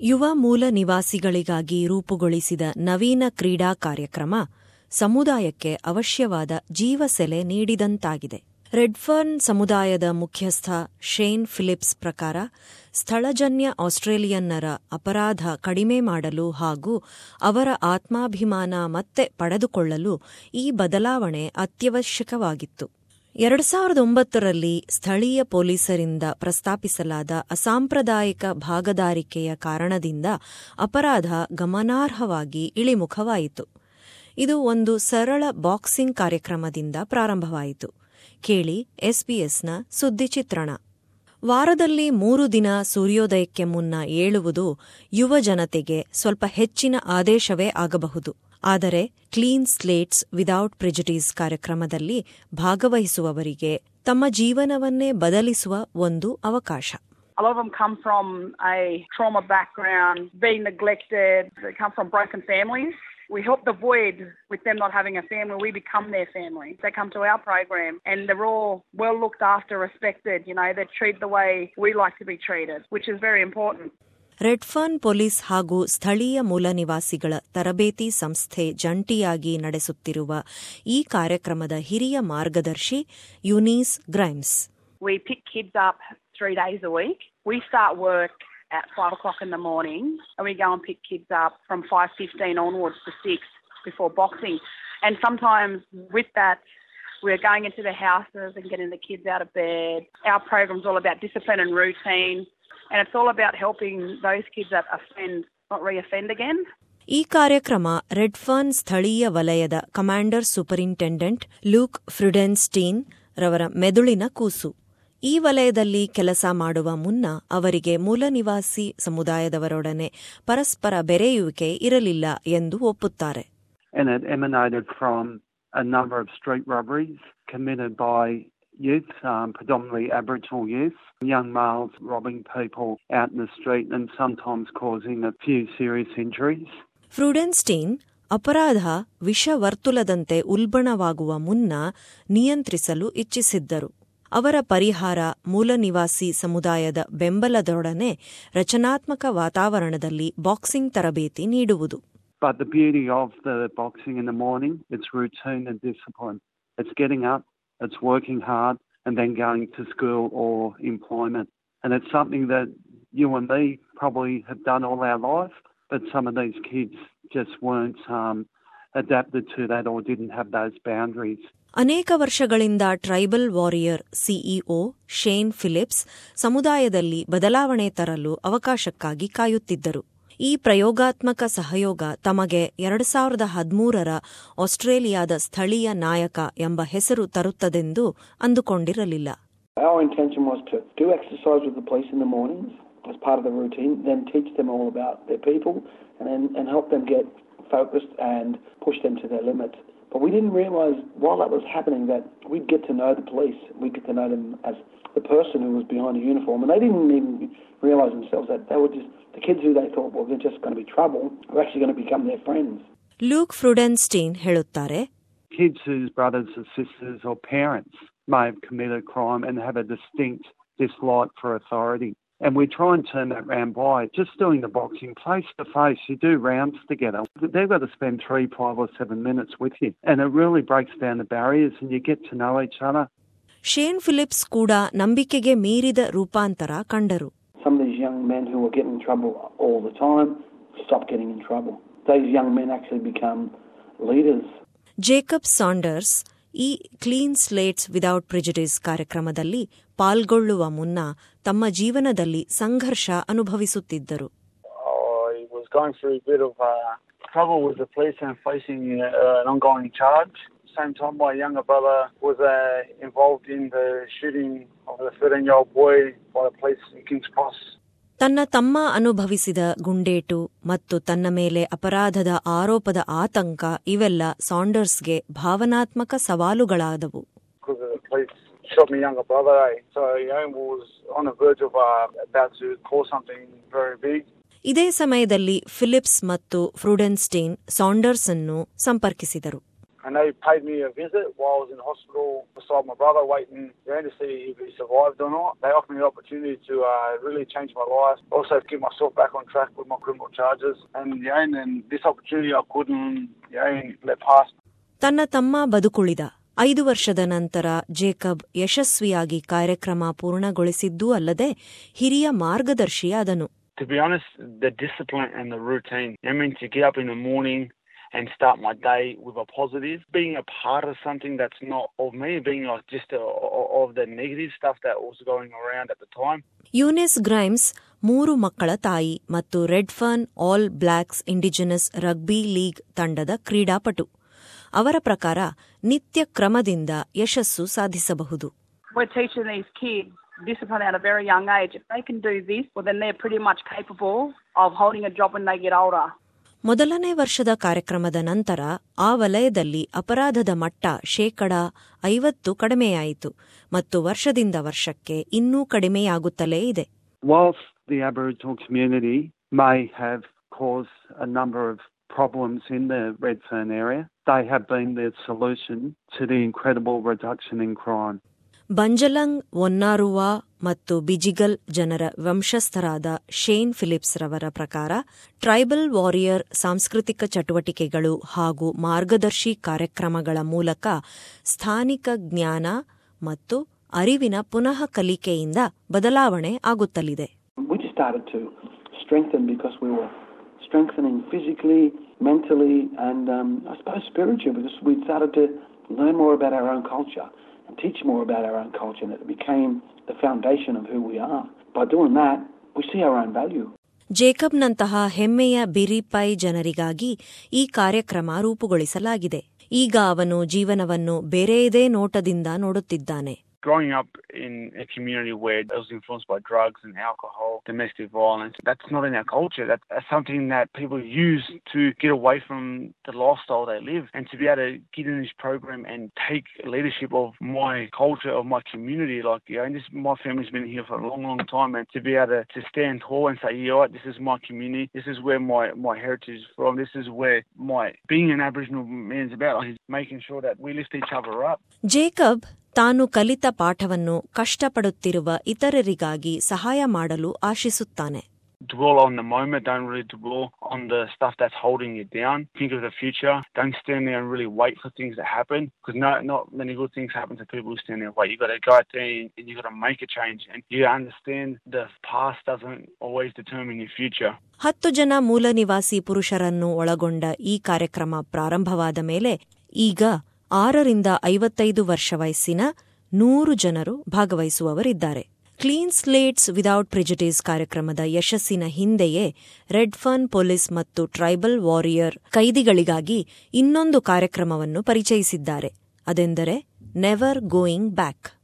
ಯುವ ಮೂಲ ನಿವಾಸಿಗಳಿಗಾಗಿ ರೂಪುಗೊಳಿಸಿದ ನವೀನ ಕ್ರೀಡಾ ಕಾರ್ಯಕ್ರಮ ಸಮುದಾಯಕ್ಕೆ ಅವಶ್ಯವಾದ ಜೀವಸೆಲೆ ನೀಡಿದಂತಾಗಿದೆ. ರೆಡ್ಫರ್ನ್ ಸಮುದಾಯದ ಮುಖ್ಯಸ್ಥ ಶೇನ್ ಫಿಲಿಪ್ಸ್ ಪ್ರಕಾರ ಸ್ಥಳಜನ್ಯ ಆಸ್ಟ್ರೇಲಿಯನ್ನರ ಅಪರಾಧ ಕಡಿಮೆ ಮಾಡಲು ಹಾಗೂ ಅವರ ಆತ್ಮಾಭಿಮಾನ ಮತ್ತೆ ಪಡೆದುಕೊಳ್ಳಲು ಈ ಬದಲಾವಣೆ ಅತ್ಯವಶ್ಯಕವಾಗಿತ್ತು. ಎರಡು ಸಾವಿರದ ಒಂಬತ್ತರಲ್ಲಿ ಸ್ಥಳೀಯ ಪೊಲೀಸರಿಂದ ಪ್ರಸ್ತಾಪಿಸಲಾದ ಅಸಾಂಪ್ರದಾಯಿಕ ಭಾಗದಾರಿಕೆಯ ಕಾರಣದಿಂದ ಅಪರಾಧ ಗಮನಾರ್ಹವಾಗಿ ಇಳಿಮುಖವಾಯಿತು. ಇದು ಒಂದು ಸರಳ ಬಾಕ್ಸಿಂಗ್ ಕಾರ್ಯಕ್ರಮದಿಂದ ಪ್ರಾರಂಭವಾಯಿತು. ಕೇಳಿ ಎಸ್ಬಿಎಸ್ನ ಸುದ್ದಿ ಚಿತ್ರಣ. ವಾರದಲ್ಲಿ ಮೂರು ದಿನ ಸೂರ್ಯೋದಯಕ್ಕೆ ಮುನ್ನ ಏಳುವುದು ಯುವ ಜನತೆಗೆ ಸ್ವಲ್ಪ ಹೆಚ್ಚಿನ ಆದೇಶವೇ ಆಗಬಹುದು. ಆದರೆ ಕ್ಲೀನ್ ಸ್ಲೇಟ್ಸ್ ವಿದೌಟ್ ಪ್ರಿಜುಡೀಸ್ ಕಾರ್ಯಕ್ರಮದಲ್ಲಿ ಭಾಗವಹಿಸುವವರಿಗೆ ತಮ್ಮ ಜೀವನವನ್ನೇ ಬದಲಿಸುವ ಒಂದು ಅವಕಾಶ A lot of them come from a trauma background, being neglected, they come from broken families. We help the void with them not having a family. We become their family. They come to our program and they're all well looked after, respected. You know, they're treated the way we like to be treated, which is very important. Redfern police ಹಾಗೂ ಸ್ಥಳೀಯ ಮೂಲ ನಿವಾಸಿಗಳ ತರಬೇತಿ ಸಂಸ್ಥೆ ಜಂಟಿಯಾಗಿ ನಡೆಸುತ್ತಿರುವ ಈ ಕಾರ್ಯಕ್ರಮದ ಹಿರಿಯ ಮಾರ್ಗದರ್ಶಿ ಯುನೀಸ್ ಗ್ರೈಮ್ಸ್ at five o'clock in the morning and we go and pick kids up from 5.15 onwards to 6 before boxing. And sometimes with that, we're going into the houses and getting the kids out of bed. Our program's all about discipline and routine. ಈ ಕಾರ್ಯಕ್ರಮ ರೆಡ್ಫರ್ನ್ ಸ್ಥಳೀಯ ವಲಯದ commander superintendent luke ಫ್ರಿಡೆನ್ಸ್ಟೀನ್ ರವರ ಮೆದುಳಿನ ಕೂಸು. ಈ ವಲಯದಲ್ಲಿ ಕೆಲಸ ಮಾಡುವ ಮುನ್ನ ಅವರಿಗೆ ಮೂಲ ನಿವಾಸಿ ಸಮುದಾಯದವರೊಡನೆ ಪರಸ್ಪರ ಬೆರೆಯುವಿಕೆ ಇರಲಿಲ್ಲ ಎಂದು ಒಪ್ಪುತ್ತಾರೆ. youth, um, predominantly Aboriginal youth, young males robbing people out in the street and sometimes causing a few serious injuries. ಫ್ರೂಡೆನ್ಸ್ಟೀನ್ ಅಪರಾಧ ವಿಷವರ್ತುಲದಂತೆ ಉಲ್ಬಣವಾಗುವ ಮುನ್ನ ನಿಯಂತ್ರಿಸಲು ಇಚ್ಛಿಸಿದ್ದರು ಅವರ ಪರಿಹಾರ ಮೂಲ ನಿವಾಸಿ ಸಮುದಾಯದ ಬೆಂಬಲದೊಡನೆ ರಚನಾತ್ಮಕ ವಾತಾವರಣದಲ್ಲಿ ಬಾಕ್ಸಿಂಗ್ ತರಬೇತಿ ನೀಡುವುದು But the beauty of the boxing in the morning, it's routine and discipline. It's getting up, it's working hard, and then going to school or employment. And it's something that you and me probably have done all our life, but some of these kids just weren't um, adapted to that or didn't have those boundaries. ಅನೇಕ ವರ್ಷಗಳಿಂದ tribal warrior CEO Shane Phillips ಸಮುದಾಯದಲ್ಲಿ ಬದಲಾವಣೆ ತರಲು ಅವಕಾಶಕ್ಕಾಗಿ ಕಾಯುತ್ತಿದ್ದರು ಈ ಪ್ರಯೋಗಾತ್ಮಕ ಸಹಯೋಗ ತಮಗೆ ಎರಡು ಸಾವಿರದ ಹದಿಮೂರರ ಆಸ್ಟ್ರೇಲಿಯಾದ ಸ್ಥಳೀಯ ನಾಯಕ ಎಂಬ ಹೆಸರು ತರುತ್ತದೆಂದು ಅಂದುಕೊಂಡಿರಲಿಲ್ಲ. Our intention was to do exercise with the police in the mornings as part of the routine, then teach them all about their people and, then, and help them get focused and push them to their limits. But we didn't realise while that was happening that we'd get to know the police, we'd get to know them as the person who was behind a uniform. And they didn't even realise themselves that they were just the kids who they thought, well, they're just going to be trouble, were actually going to become their friends. Luke Freudenstein ಹೇಳುತ್ತಾರೆ Kids whose brothers or sisters or parents may have committed a crime and have a distinct dislike for authority. And we try and turn that round by just doing the boxing face to face. You do rounds together. They've got to spend three, five, or seven minutes with you. And it really breaks down the barriers and you get to know each other. Shane Phillips ಕೂಡ ನಂಬಿಕೆಗೆ ಮೀರಿದ ರೂಪಾಂತರ ಕಂಡರು Some of these young men who were getting in trouble all the time stopped getting in trouble. Those young men actually become leaders. Jacob Sanders ಈ clean slates without prejudice ಕಾರ್ಯಕ್ರಮದಲ್ಲಿ ಪಾಲ್ಗೊಳ್ಳುವ ಮುನ್ನ ತಮ್ಮ ಜೀವನದಲ್ಲಿ ಸಂಘರ್ಷ ಅನುಭವಿಸುತ್ತಿದ್ದರು I was going through a bit of uh, trouble with the police and facing uh, an ongoing charge. Same time, my younger brother was uh, involved in the shooting of a 13-year-old boy by the police in Kings Cross. ತನ್ನ ತಮ್ಮ ಅನುಭವಿಸಿದ ಗುಂಡೇಟು ಮತ್ತು ತನ್ನ ಮೇಲೆ ಅಪರಾಧದ ಆರೋಪದ ಆತಂಕ ಇವೆಲ್ಲ ಸಾಂಡರ್ಸ್ಗೆ ಭಾವನಾತ್ಮಕ ಸವಾಲುಗಳಾದವು shot my younger brother. Eh? So you know, was on the verge of uh, about to cause something very big. ಇದೇ ಸಮಯದಲ್ಲಿ ಫಿಲಿಪ್ಸ್ ಮತ್ತು ಫ್ರೂಡೆನ್ಸ್ಟೇನ್ ಸಾಂಡರ್ಸ್ ಅನ್ನು ಸಂಪರ್ಕಿಸಿದರು and they paid me a visit while I was in hospital beside my brother, waiting you know, to see if he survived or not. They offered me the opportunity to uh, really change my life, also get myself back on track with my criminal charges, and you know, and then this opportunity I couldn't you know, let pass. ತನ್ನ ತಮ್ಮ ಬದುಕುಳಿದ ಐದು ವರ್ಷದ ನಂತರ Jacob ಯಶಸ್ವಿಯಾಗಿ ಕಾರ್ಯಕ್ರಮ ಪೂರ್ಣಗೊಳಿಸಿದ್ದೂ ಅಲ್ಲದೆ ಹಿರಿಯ ಮಾರ್ಗದರ್ಶಿಯಾದನು To be honest, the discipline and the routine. I mean, to get up in the morning and start my day with a positive, being a part of something that's not of me, being like just a, of the negative stuff that was going around at the time. ಯೂನೆಸ್ Grimes, ಮೂರು ಮಕ್ಕಳ ತಾಯಿ ಮತ್ತು Redfern All Blacks indigenous rugby league ತಂಡದ ಕ್ರೀಡಾಪಟು ಅವರ ಪ್ರಕಾರ ನಿತ್ಯ ಕ್ರಮದಿಂದ ಯಶಸ್ಸು ಸಾಧಿಸಬಹುದು. ಮೊದಲನೇ ವರ್ಷದ ಕಾರ್ಯಕ್ರಮದ ನಂತರ ಆ ವಲಯದಲ್ಲಿ ಅಪರಾಧದ ಮಟ್ಟ ಶೇಕಡ ಐವತ್ತು ಕಡಿಮೆಯಾಯಿತು ಮತ್ತು ವರ್ಷದಿಂದ ವರ್ಷಕ್ಕೆ ಇನ್ನೂ ಕಡಿಮೆಯಾಗುತ್ತಲೇ ಇದೆ. Problems in the Redfern area, they have been the solution to the incredible reduction in crime. ಬಂಜಲಂಗ್ ಒನ್ನಾರುವಾ ಮತ್ತು ಬಿಜಿಗಲ್ ಜನರ ವಂಶಸ್ಥರಾದ ಶೇನ್ ಫಿಲಿಪ್ಸ್ ರವರ ಪ್ರಕಾರ ಟ್ರೈಬಲ್ ವಾರಿಯರ್ ಸಾಂಸ್ಕೃತಿಕ ಚಟುವಟಿಕೆಗಳು ಹಾಗೂ ಮಾರ್ಗದರ್ಶಿ ಕಾರ್ಯಕ್ರಮಗಳ ಮೂಲಕ ಸ್ಥಾನಿಕ ಜ್ಞಾನ ಮತ್ತು ಅರಿವಿನ ಪುನಃ ಕಲಿಕೆಯಿಂದ ಬದಲಾವಣೆ ಆಗುತ್ತಲಿದೆ Mentally, and um, I suppose spiritually because we started to learn more about our own culture and teach more about our own culture, and it became the foundation of who we are. By doing that, we see our own value. ಜೇಕಬ್ನಂತಹ ಹೆಮ್ಮೆಯ ಬಿರಿಪೈ ಜನರಿಗಾಗಿ ಈ ಕಾರ್ಯಕ್ರಮ ರೂಪುಗೊಳಿಸಲಾಗಿದೆ ಈಗ ಅವನು ಜೀವನವನ್ನು ಬೇರೆಯದೇ ನೋಟದಿಂದ ನೋಡುತ್ತಿದ್ದಾನೆ growing up in a community where it was influenced by drugs and alcohol, domestic violence, that's not in our culture. That's something that people use to get away from the lifestyle they live. And to be able to get in this program and take leadership of my culture, of my community, like, you know, and this, my family's been here for a long, long time, and to be able to, to stand tall and say, you know what, this is my community, this is where my, my heritage is from, this is where my being an Aboriginal man is about, like, making sure that we lift each other up. Jacob ತಾನು ಕಲಿತ ಪಾಠವನ್ನು ಕಷ್ಟಪಡುತ್ತಿರುವ ಇತರರಿಗಾಗಿ ಸಹಾಯ ಮಾಡಲು ಆಶಿಸುತ್ತಾನೆ dwell on the moment, don't really dwell on the stuff that's holding you down. Think of the future. Don't stand there and really wait for things to happen because no, not many good things happen to people who stand there and wait. You got to go out there and you got to make a change. And you understand the past doesn't always determine your future. ಹತ್ತು ಜನ ಮೂಲ ನಿವಾಸಿ ಪುರುಷರನ್ನು ಒಳಗೊಂಡ ಈ ಕಾರ್ಯಕ್ರಮ ಪ್ರಾರಂಭವಾದ ಮೇಲೆ ಈಗ ಆರರಿಂದ ಐವತ್ತೈದು ವರ್ಷ ವಯಸ್ಸಿನ ನೂರು ಜನರು ಭಾಗವಹಿಸುವವರಿದ್ದಾರೆ. ಕ್ಲೀನ್ ಸ್ಲೇಟ್ಸ್ ವಿದೌಟ್ ಪ್ರಿಜಿಟೀಸ್ ಕಾರ್ಯಕ್ರಮದ ಯಶಸ್ಸಿನ ಹಿಂದೆಯೇ ರೆಡ್ ಫನ್ ಪೊಲೀಸ್ ಮತ್ತು ಟ್ರೈಬಲ್ ವಾರಿಯರ್ ಕೈದಿಗಳಿಗಾಗಿ ಇನ್ನೊಂದು ಕಾರ್ಯಕ್ರಮವನ್ನು ಪರಿಚಯಿಸಿದ್ದಾರೆ. ಅದೆಂದರೆ ನೆವರ್ ಗೋಯಿಂಗ್ ಬ್ಯಾಕ್